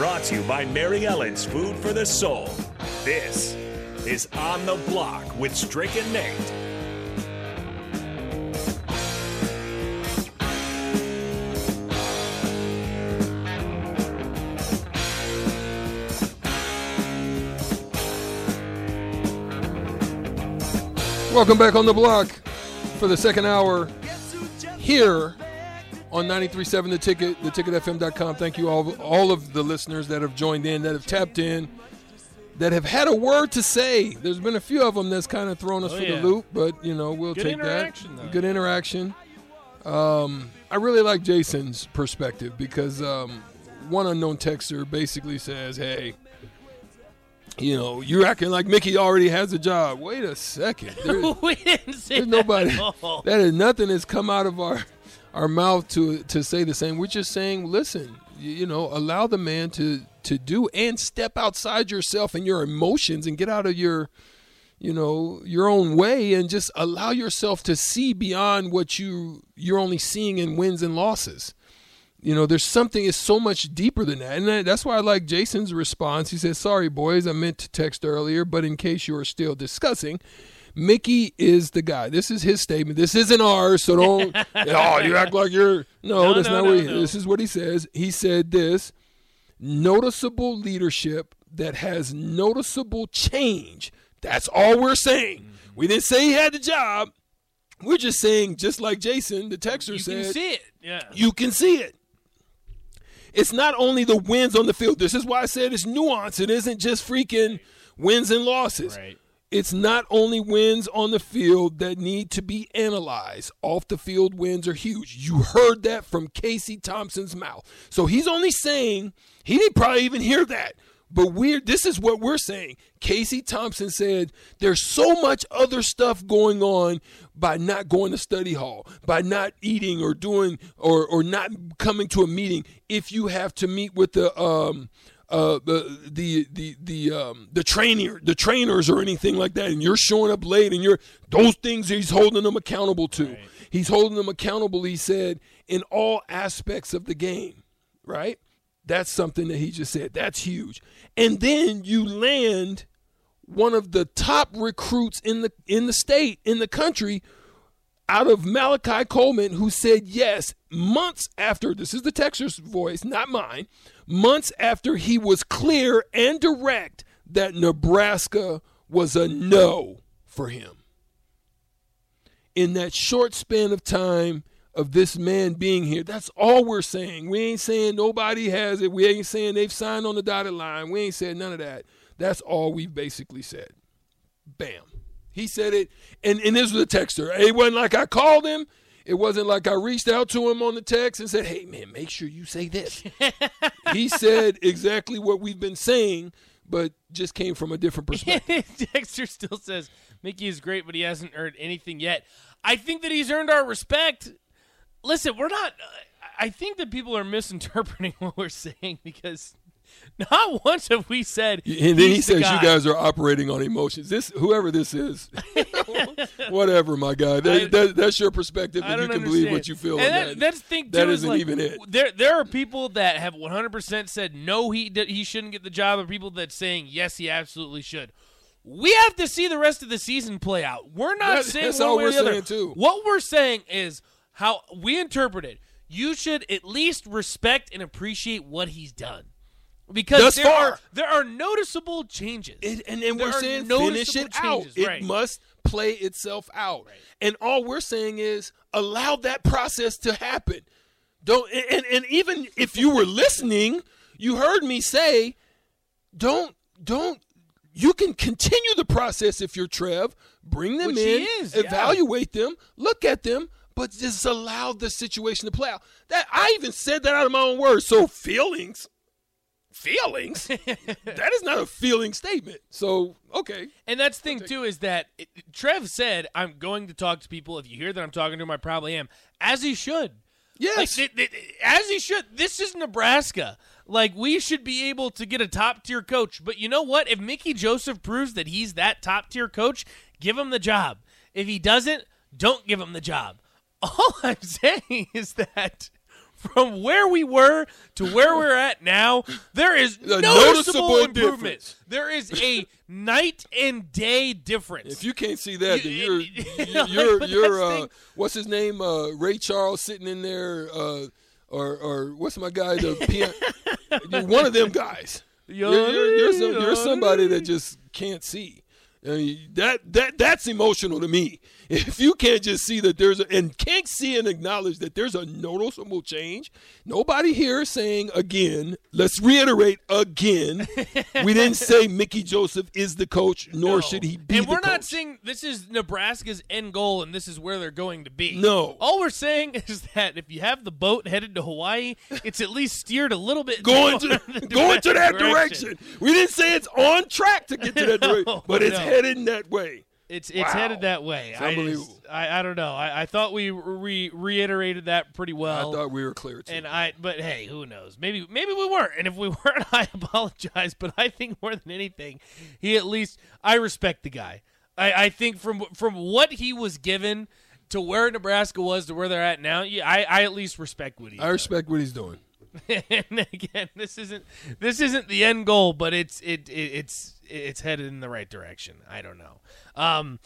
Brought to you by Mary Ellen's Food for the Soul. This is On the Block with Strick and Nate. Welcome back on the block for the second hour here on 93.7 The Ticket, theticketfm.com. Thank you all, all of the listeners that have joined in, that have tapped in, that have had a word to say. There's been a few of them that's kind of thrown us Oh, for yeah. the loop, but you know we'll Good take that. though. Good interaction. Um, I really like Jason's perspective because um, one unknown texter basically says, "Hey." You know, you're acting like Mickey already has a job. Wait a second. There- we didn't say there's that nobody. That is nothing has come out of our our mouth to to say the same. We're just saying, listen, you, you know, allow the man to to do and step outside yourself and your emotions and get out of your you know your own way and just allow yourself to see beyond what you you're only seeing in wins and losses. You know, there's something is so much deeper than that, and that's why I like Jason's response. He says, "Sorry, boys, I meant to text earlier, but in case you are still discussing." Mickey is the guy. This is his statement. This isn't ours, so don't. oh, you act like you're. No, No, that's no, not no, what. He. This is what he says. He said this: noticeable leadership that has noticeable change. That's all we're saying. Mm-hmm. We didn't say he had the job. We're just saying, just like Jason, the texter You said, can see it. Yeah. you can see it. It's not only the wins on the field. This is why I said it's nuance. It isn't just freaking wins and losses. Right. It's not only wins on the field that need to be analyzed. Off the field wins are huge. You heard that from Casey Thompson's mouth. So he's only saying he didn't probably even hear that. But we're this is what we're saying. Casey Thompson said there's so much other stuff going on by not going to study hall, by not eating or doing or or not coming to a meeting if you have to meet with the um uh, the the the the um the trainer the trainers or anything like that, and you're showing up late, and you're those things he's holding them accountable to. He's holding them accountable. He said in all aspects of the game, right? That's something that he just said. That's huge. And then you land one of the top recruits in the in the state in the country out of Malachi Coleman, who said yes months after this is the Texas voice, not mine. Months after he was clear and direct that Nebraska was a no for him. In that short span of time of this man being here, that's all we're saying. We ain't saying nobody has it. We ain't saying they've signed on the dotted line. We ain't said none of that. That's all we've basically said. Bam. He said it, and, and this was a texter. It wasn't like I called him. It wasn't like I reached out to him on the text and said, hey, man, make sure you say this. he said exactly what we've been saying, but just came from a different perspective. Dexter still says Mickey is great, but he hasn't earned anything yet. I think that he's earned our respect. Listen, we're not. Uh, I think that people are misinterpreting what we're saying because not once have we said. And then he the says, guy. "You guys are operating on emotions." This, whoever this is, whatever, my guy. That, I- that, that's your perspective, and you can believe what you feel. And that, that. that's the thing too. that is isn't like, even it. There, there are people that have 100% said no, he he shouldn't get the job, and people that saying yes, he absolutely should. We have to see the rest of the season play out. We're not That- saying one way or the other. too. What we're saying is how we interpret it. You should at least respect and appreciate what he's done. Because Thus there far. are there are noticeable changes. It, and then we're saying finish noticeable it out. changes, It must play itself out. And all we're saying is allow that process to happen. Don't and, and even if you were listening, you heard me say, don't don't you can continue the process if you're Trev. Bring them Which in, is, yeah. evaluate them, look at them, but just allow the situation to play out. That I even said that out of my own words. So feelings feelings. that is not a feeling statement. So okay, And that's the thing too is that it, Trev said, "I'm going to talk to people. If you hear that I'm talking to them, I probably am." As he should. yes, Like, as he should. This is Nebraska. Like we should be able to get a top tier coach. But you know what? If Mickey Joseph proves that he's that top tier coach, give him the job. If he doesn't, don't give him the job. All I'm saying is that from where we were to where we're at now, there is A noticeable, noticeable improvement. difference. There is a night and day difference. If you can't see that, then You- you're you know, you're you're uh, what's his name? Uh, Ray Charles sitting in there, uh, or or what's my guy? The pian- one of them guys. You're, you're, you're, some, you're somebody that just can't see. I mean, that that that's emotional to me. If you can't just see that there's a, and can't see and acknowledge that there's a noticeable change, nobody here is saying again. Let's reiterate again. we didn't say Mickey Joseph is the coach, nor No. should he be. And we're not coach. saying this is Nebraska's end goal and this is where they're going to be. No. All we're saying is that if you have the boat headed to Hawaii, it's at least steered a little bit going to going to that direction. direction. We didn't say it's on track to get to that direction, No, but it's no. headed in that way. It's it's Wow. headed that way. It's I, unbelievable. I I don't know. I, I thought we re- reiterated that pretty well. I thought we were clear too. and I, but hey, who knows? Maybe, maybe we weren't. And if we weren't, I apologize. But I think more than anything, he at least I respect the guy. I, I think from from what he was given to where Nebraska was to where they're at now, yeah, I, I at least respect what he. I respect what he's doing. and again, this isn't this isn't the end goal, but it's it, it it's it's headed in the right direction. I don't know. Um,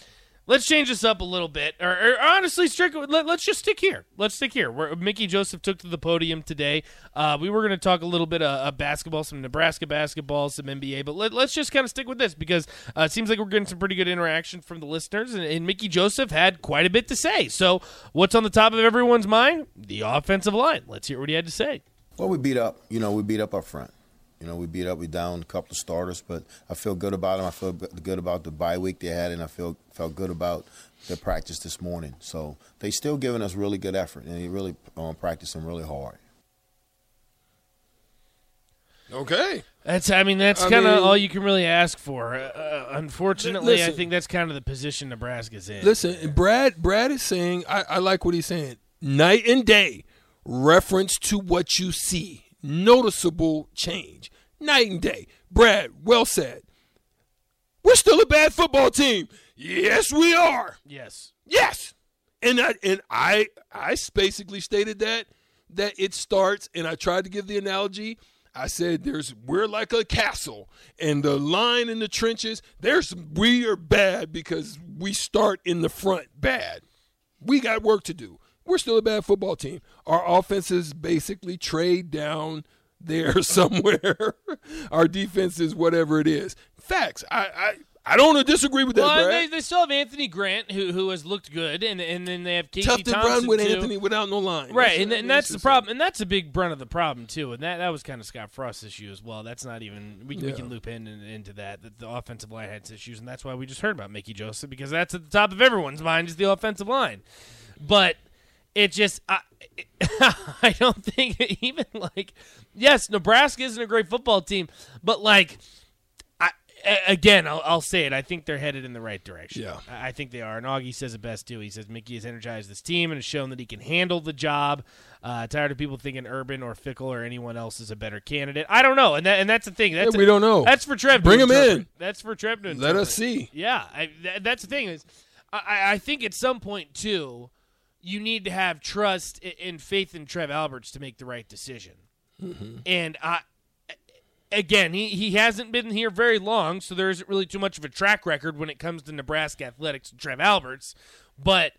let's change this up a little bit, or, or honestly, Strick. Let, us just stick here. Let's stick here. Where Mickey Joseph took to the podium today. Uh, we were going to talk a little bit of, of basketball, some Nebraska basketball, some NBA, but let, us just kind of stick with this because uh, it seems like we're getting some pretty good interaction from the listeners, and, and Mickey Joseph had quite a bit to say. So, what's on the top of everyone's mind? The offensive line. Let's hear what he had to say. Well, we beat up. You know, we beat up up front. You know, we beat up. We down a couple of starters, but I feel good about them. I feel good about the bye week they had, and I feel felt good about their practice this morning. So they still giving us really good effort, and they really um, practicing really hard. Okay. That's, I mean, that's kind of all you can really ask for. Uh, Uh, unfortunately, I think that's kind of the position Nebraska's in. Listen, Brad. Brad is saying. I, I like what he's saying. Night and day. Reference to what you see. Noticeable change. Night and day. Brad. Well said. We're still a bad football team. Yes, we are. yes. Yes. And I and I I basically stated that that it starts and I tried to give the analogy. I said there's we're like a castle and the line in the trenches, there's we are bad because we start in the front bad. We got work to do. We're still a bad football team. Our offenses basically trade down there somewhere. Our defense is whatever it is. Facts. I I, I don't disagree with that, Well, they, they still have Anthony Grant, who who has looked good, and and then they have Casey tough to Thompson run with too. Anthony without no line. Right, and, and mean, that's the problem, and that's a big brunt of the problem too, and that that was kind of Scott Frost's issue as well. That's not even we, we can loop in, in into that that the offensive line had issues, and that's why we just heard about Mickey Joseph because that's at the top of everyone's mind is the offensive line, but it just I, I don't think even like yes, Nebraska isn't a great football team, but like. I, a- again, I'll, I'll say it. I think they're headed in the right direction. Yeah. I I think they are. And Augie says it best too. He says Mickey has energized this team and has shown that he can handle the job. Uh, tired of people thinking Urban or Fickell or anyone else is a better candidate. I don't know, and that and that's the thing. That's Yeah, we don't know. That's for Trev. Bring him in. That's for Trev Let us see. Yeah, I, th- that's the thing is, I, I think at some point too, you need to have trust and faith in Trev Alberts to make the right decision. Mm-hmm. And I, again, he he hasn't been here very long, so there isn't really too much of a track record when it comes to Nebraska athletics and Trev Alberts. But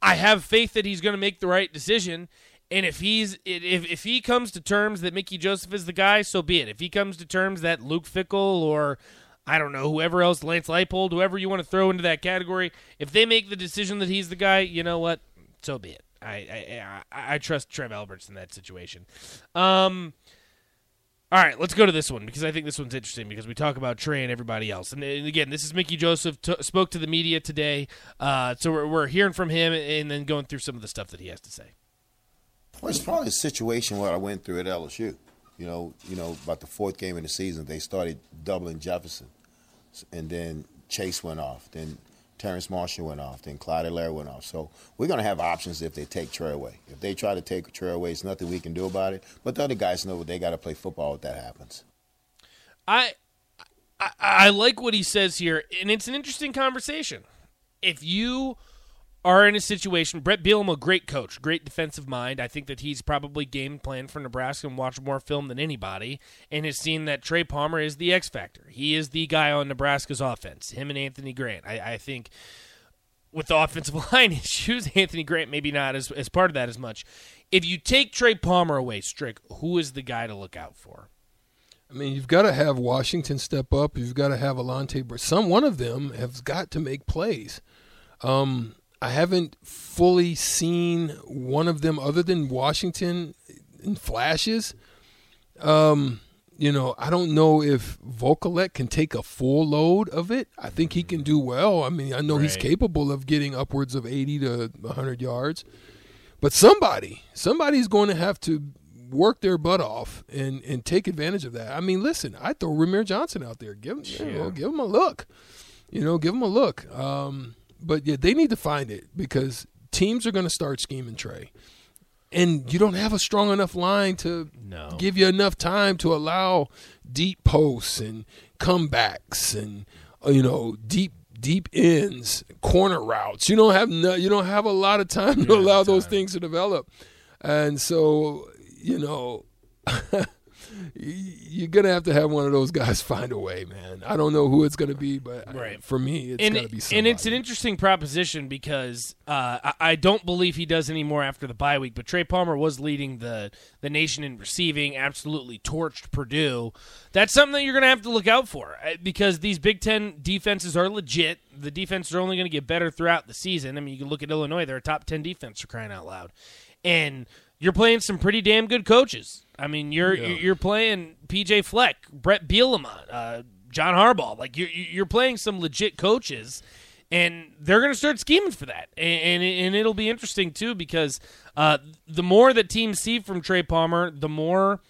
I have faith that he's going to make the right decision. And if he's if if he comes to terms that Mickey Joseph is the guy, so be it. If he comes to terms that Luke Fickell or I don't know whoever else, Lance Leipold, whoever you want to throw into that category, if they make the decision that he's the guy, you know what? So be it. I I I, I trust Trev Alberts in that situation. Um. All right, let's go to this one because I think this one's interesting because we talk about Trey and everybody else. And, and again, this is Mickey Joseph t- spoke to the media today, uh, so we're, we're hearing from him and then going through some of the stuff that he has to say. Well, it's probably a situation what I went through at LSU. You know, you know, about the fourth game of the season, they started doubling Jefferson, and then Chase went off, then Terrace Marshall went off, then Clyde Helaire went off. So we're going to have options if they take Trey away. If they try to take Trey away, it's nothing we can do about it. But the other guys know they got to play football if that happens. I, I I like what he says here, and it's an interesting conversation. If you are in a situation, Bret Bielema, a great coach, great defensive mind. I think that he's probably game plan for Nebraska and watched more film than anybody, and has seen that Trey Palmer is the X factor. He is the guy on Nebraska's offense. Him and Anthony Grant. I, I think with the offensive line issues, Anthony Grant maybe not as, as part of that as much. If you take Trey Palmer away, Strick, who is the guy to look out for? I mean, you've got to have Washington step up. You've got to have Alante. Some one of them has got to make plays. Um, I haven't fully seen one of them other than Washington in flashes. Um, you know, I don't know if Vokolek can take a full load of it. I think he can do well. I mean, I know right. he's capable of getting upwards of 80 to 100 yards. But somebody, somebody's going to have to work their butt off and, and take advantage of that. I mean, listen, I throw Rahmir Johnson out there. Give, yeah. you know, give him a look. You know, give him a look. Um, but yeah, they need to find it because teams are going to start scheming Trey. And you don't have a strong enough line to no. give you enough time to allow deep posts and comebacks and uh, you know deep deep ends, corner routes. You don't have no, you don't have a lot of time to allow time. those things to develop. And so, you know, you're gonna have to have one of those guys find a way, man. I don't know who it's gonna be, but right. for me, it's and gotta be somebody. And it's an interesting proposition because uh, I, I, don't believe he does anymore after the bye week. But Trey Palmer was leading the the nation in receiving, absolutely torched Purdue. That's something that you're gonna have to look out for uh, because these Big Ten defenses are legit. The defenses are only gonna get better throughout the season. I mean, you can look at Illinois; they're a top ten defense for crying out loud, and you're playing some pretty damn good coaches. I mean, you're yeah. you're playing PJ Fleck, Bret Bielema, uh, John Harbaugh. Like you're you're playing some legit coaches, and they're going to start scheming for that, and, and and it'll be interesting too because uh, the more that teams see from Trey Palmer, the more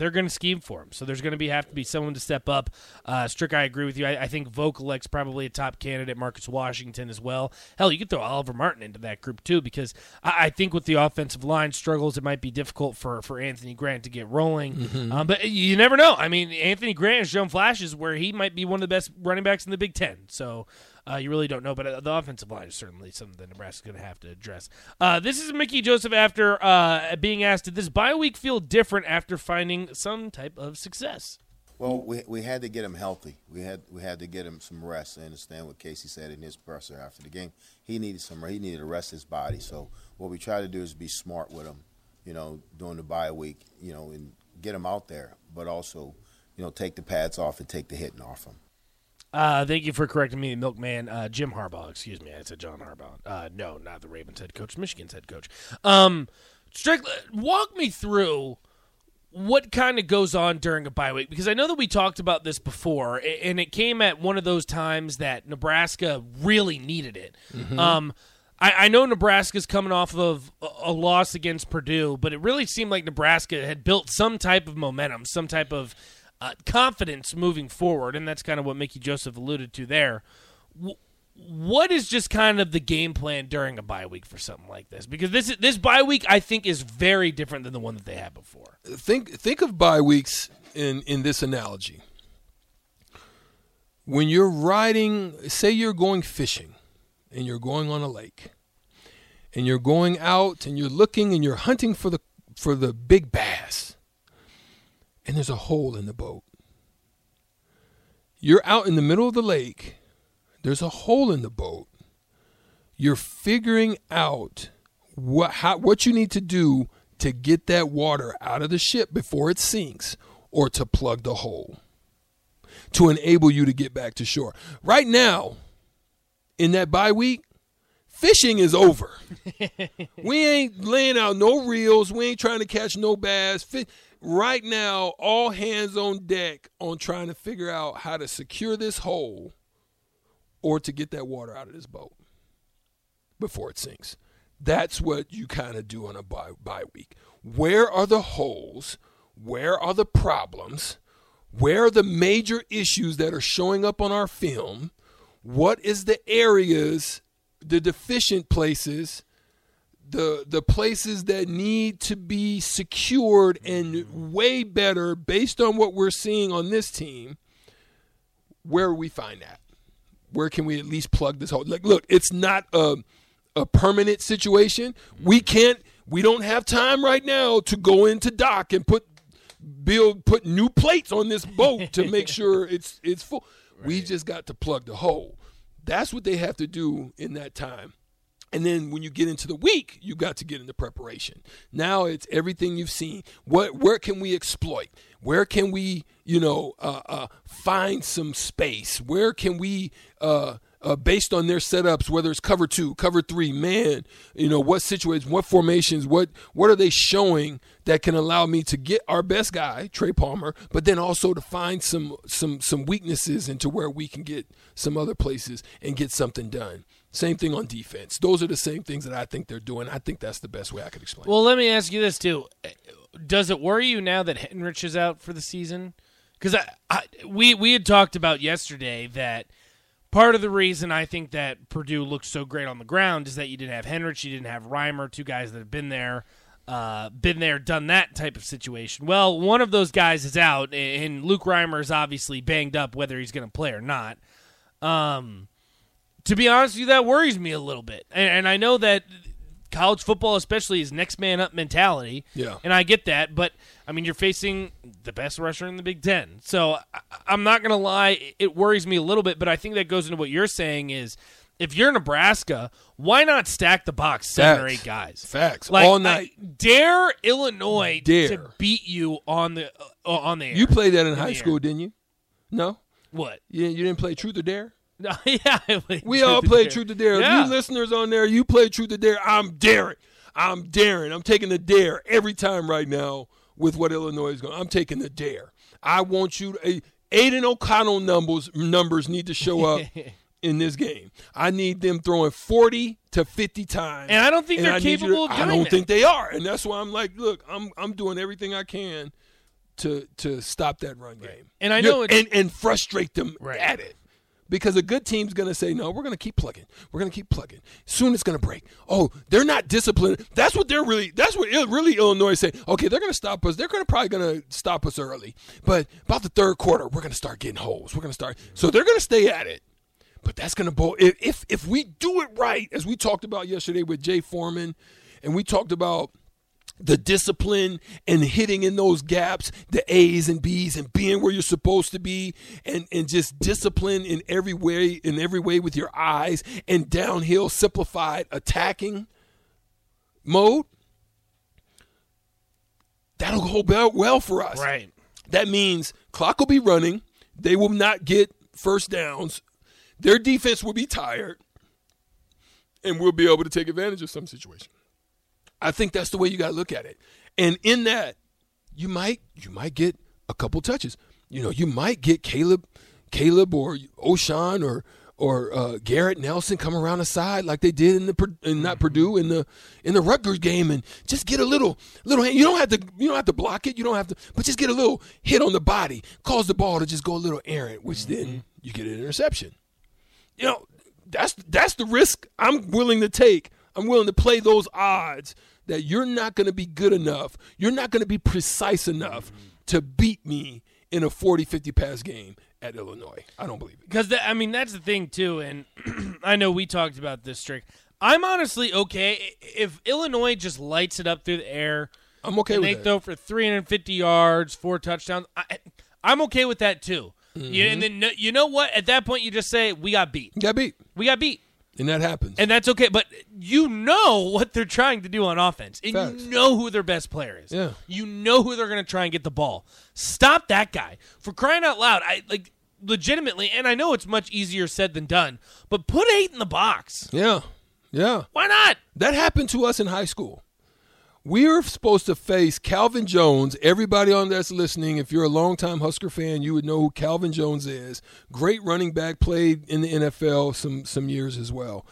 they're going to scheme for him. So there's going to be have to be someone to step up. Uh, Strick, I agree with you. I, I think Vokolek's probably a top candidate. Marcus Washington as well. Hell, you could throw Oliver Martin into that group too because I, I think with the offensive line struggles, it might be difficult for for Anthony Grant to get rolling. Mm-hmm. Um, but you never know. I mean, Anthony Grant has shown flashes where he might be one of the best running backs in the Big Ten. So uh, you really don't know, but uh, the offensive line is certainly something that Nebraska's going to have to address. Uh, this is Mickey Joseph after uh, being asked, did this bye week feel different after finding some type of success? Well, we, we had to get him healthy. We had we had to get him some rest. I understand what Casey said in his presser after the game. He needed some. He needed to rest his body. So what we try to do is be smart with him, you know, during the bye week, you know, and get him out there, but also, you know, take the pads off and take the hitting off him. Uh, thank you for correcting me, Milkman. Uh, Jim Harbaugh, excuse me. I said John Harbaugh. Uh, no, not the Ravens head coach, Michigan's head coach. Um, Strickland, walk me through what kind of goes on during a bye week because I know that we talked about this before, and it came at one of those times that Nebraska really needed it. Mm-hmm. Um, I, I know Nebraska's coming off of a, a loss against Purdue, but it really seemed like Nebraska had built some type of momentum, some type of uh, confidence moving forward, and that's kind of what Mickey Joseph alluded to there. W- what is just kind of the game plan during a bye week for something like this? Because this this bye week, I think, is very different than the one that they had before. Think think of bye weeks in in this analogy. When you're riding, say you're going fishing, and you're going on a lake, and you're going out and you're looking and you're hunting for the for the big bass and there's a hole in the boat. You're out in the middle of the lake, there's a hole in the boat. You're figuring out what how, what you need to do to get that water out of the ship before it sinks or to plug the hole to enable you to get back to shore. Right now, in that bye week, fishing is over. we ain't laying out no reels. We ain't trying to catch no bass right now, all hands on deck on trying to figure out how to secure this hole or to get that water out of this boat before it sinks. That's what you kind of do on a bye, bye week. Where are the holes? where are the problems? Where are the major issues that are showing up on our film? What is the areas, the deficient places, the the places that need to be secured and way better based on what we're seeing on this team? Where we find that? Where can we at least plug this hole? Like, look, it's not a a permanent situation. We can't. We don't have time right now to go into dock and put build put new plates on this boat to make sure it's it's full. We just got to plug the hole. That's what they have to do in that time. And then when you get into the week, you got to get into preparation. Now it's everything you've seen. What where can we exploit? Where can we, you know, uh, uh, find some space? Where can we uh, uh, based on their setups, whether it's cover two, cover three, man, you know, what situations, what formations, what what are they showing that can allow me to get our best guy, Trey Palmer, but then also to find some some some weaknesses into where we can get some other places and get something done. Same thing on defense. Those are the same things that I think they're doing. I think that's the best way I could explain. Well, let me ask you this too: Does it worry you now that Henrich is out for the season? Because I, I, we we had talked about yesterday that part of the reason I think that Purdue looks so great on the ground is that you didn't have Henrich, you didn't have Reimer, two guys that have been there, uh, been there, done that type of situation. Well, one of those guys is out, and Luke Reimer is obviously banged up, whether he's going to play or not. Um, to be honest with you, that worries me a little bit, and, and I know that college football, especially, is next man up mentality. Yeah. And I get that, but I mean, you're facing the best rusher in the Big Ten. So I, I'm not going to lie, it worries me a little bit, but I think that goes into what you're saying is if you're Nebraska, why not stack the box seven or eight guys? Facts. Like, All night. I- dare Illinois Dare. to beat you on the uh, on the air. you played that in In high school, didn't you? No? what? You, you didn't play Truth or Dare? Yeah, We all play. Truth or Dare. Yeah. You listeners on there, you play Truth or Dare. I'm daring. I'm daring. I'm taking the dare every time right now with what Illinois is going. I'm taking the dare. I want you to. eh, Aidan O'Connell numbers numbers need to show up in this game. I need them throwing 40 to 50 times. And I don't think they're I capable to- of I don't that. think they are, and that's why I'm like, look, I'm I'm doing everything I can to to stop that run game. And I know it's- and and frustrate them Right. at it. Because a good team's going to say, no, we're going to keep plugging. We're going to keep plugging. Soon it's going to break. Oh, they're not disciplined. That's what they're really, that's what really Illinois is saying. Okay, they're going to stop us. They're going to probably going to stop us early. But about the third quarter, we're going to start getting holes. We're going to start. So they're going to stay at it. But that's going to boil. If, if, if we do it right, as we talked about yesterday with Jay Foreman, and we talked about the discipline and hitting in those gaps, the A's and B's and being where you're supposed to be and, and just discipline in every way in every way with your eyes and downhill simplified attacking mode. That'll go well- well for us. Right. That means clock will be running. They will not get first downs. Their defense will be tired. And we'll be able to take advantage of some situation. I think that's the way you got to look at it. And in that, you might you might get a couple touches. You know, you might get Caleb, Caleb or Ochaun or or uh, Garrett Nelson come around the side like they did in the in not Purdue in the in the Rutgers game and just get a little little. You don't have to you don't have to block it. You don't have to, but just get a little hit on the body, cause the ball to just go a little errant, which then you get an interception. You know, that's that's the risk I'm willing to take. I'm willing to play those odds that you're not going to be good enough. You're not going to be precise enough to beat me in a 40-50 pass game at Illinois. I don't believe it. Because I mean that's the thing too, and I know we talked about this trick. I'm honestly okay if Illinois just lights it up through the air. I'm okay and with they that. throw for 350 yards, four touchdowns. I, I'm okay with that too. Mm-hmm. You, and then you know what? At that point, you just say we got beat. Got beat, We got beat, and that happens. and that's okay. But you know what they're trying to do on offense, and Facts. you know who their best player is. Yeah. you know who they're going to try and get the ball. Stop that guy for crying out loud. I like legitimately, and I know it's much easier said than done. But put eight in the box. yeah, yeah. Why not? That happened to us in high school. We were supposed to face Calvin Jones. Everybody on that's listening, if you're a longtime Husker fan, you would know who Calvin Jones is. Great running back, played in the NFL some some years as well.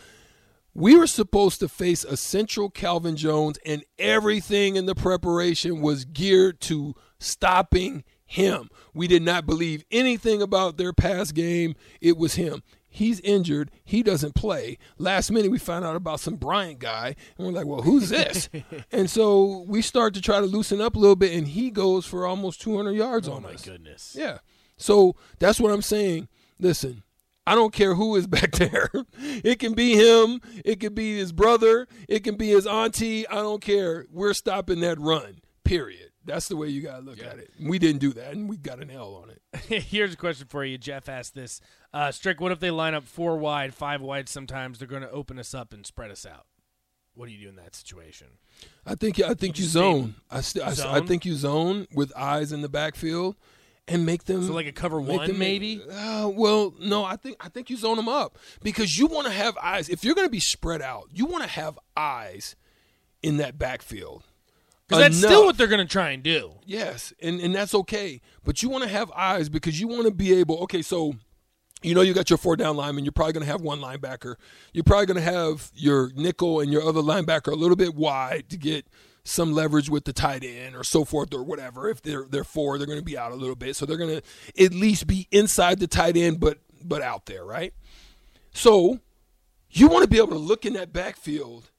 We were supposed to face a central Calvin Jones, and everything in the preparation was geared to stopping him. We did not believe anything about their pass game. It was him. He's injured. He doesn't play. Last minute, we find out about some Bryant guy, and we're like, well, who's this? and so we start to try to loosen up a little bit, and he goes for almost 200 yards on us. Oh on my us. goodness. Yeah. So that's what I'm saying. Listen, I don't care who is back there. It can be him. It can be his brother. It can be his auntie. I don't care. We're stopping that run. Period. That's the way you got to look at it. We didn't do that, and we got an L on it. Here's a question for you. Jeff asked this. Uh, Strick, what if they line up four wide, five wide sometimes? They're going to open us up and spread us out. What do you do in that situation? I think I think you Just zone. I, st- I, s- I Zone? think you zone with eyes in the backfield and make them So like a cover one, maybe? Uh, well, no, I think I think you zone them up because you want to have eyes. If you're going to be spread out, you want to have eyes in that backfield. Because that's still what they're going to try and do. Yes, and and that's okay. But you want to have eyes because you want to be able. Okay, so you know you got your four down lineman. You're probably going to have one linebacker. You're probably going to have your nickel and your other linebacker a little bit wide to get some leverage with the tight end or so forth or whatever. If they're they're four, they're going to be out a little bit, so they're going to at least be inside the tight end, but but out there, right? So you want to be able to look in that backfield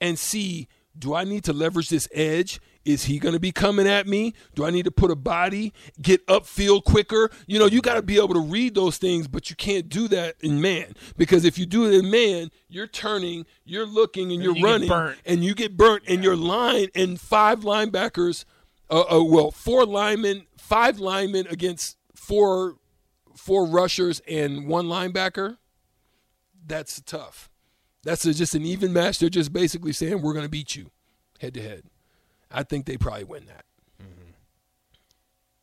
and see do I need to leverage this edge? Is he going to be coming at me? Do I need to put a body, get upfield quicker? You know, you got to be able to read those things, but you can't do that in man because if you do it in man, you're turning, you're looking, and, you're you get running, burnt. and you get burnt, and your line and five linebackers, uh, uh, well, four linemen, five linemen against four four rushers and one linebacker. That's tough. That's just an even match. They're just basically saying we're going to beat you head to head. I think they probably win that. Mm-hmm.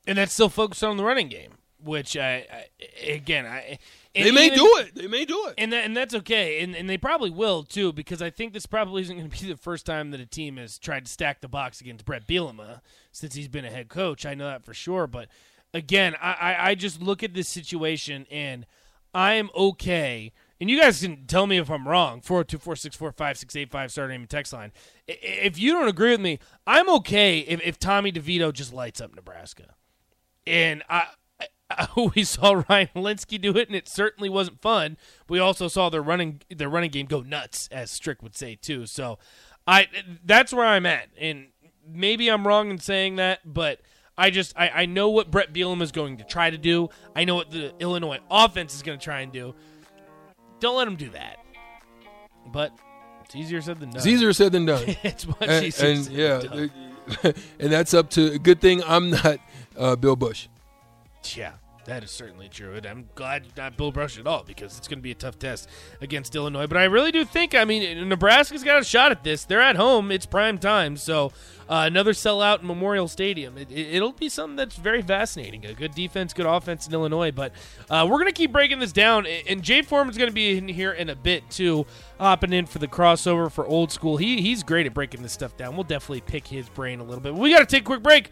And that's still focused on the running game, which I, I again, I They may even- do it. They may do it. And that, and that's okay, and and they probably will too, because I think this probably isn't going to be the first time that a team has tried to stack the box against Bret Bielema since he's been a head coach. I know that for sure, but again, I I, I just look at this situation and I am okay. And you guys can tell me if I'm wrong. Four two four six four five six eight five. Start name and text line. If you don't agree with me, I'm okay if, if Tommy DeVito just lights up Nebraska and I, I we saw Ryan Linsky do it, and it certainly wasn't fun. We also saw their running their running game go nuts, as Strick would say too. So, I that's where I'm at, and maybe I'm wrong in saying that, but. I just I, I know what Bret Bielema is going to try to do. I know what the Illinois offense is going to try and do. Don't let him do that. But it's easier said than done. It's easier said than done. it's much and, easier and said yeah, than done. and that's up to. Good thing I'm not uh, Bill Busch. Yeah, that is certainly true. And I'm glad not Bill Busch at all because it's going to be a tough test against Illinois. But I really do think, I mean, Nebraska's got a shot at this. They're at home, it's prime time. So uh, another sellout in Memorial Stadium. It, it, will be something that's very fascinating. A good defense, good offense in Illinois. But uh, we're going to keep breaking this down. And Jay Foreman's going to be in here in a bit, too, hopping in for the crossover for old school. He, he's great at breaking this stuff down. We'll definitely pick his brain a little bit. We got to take a quick break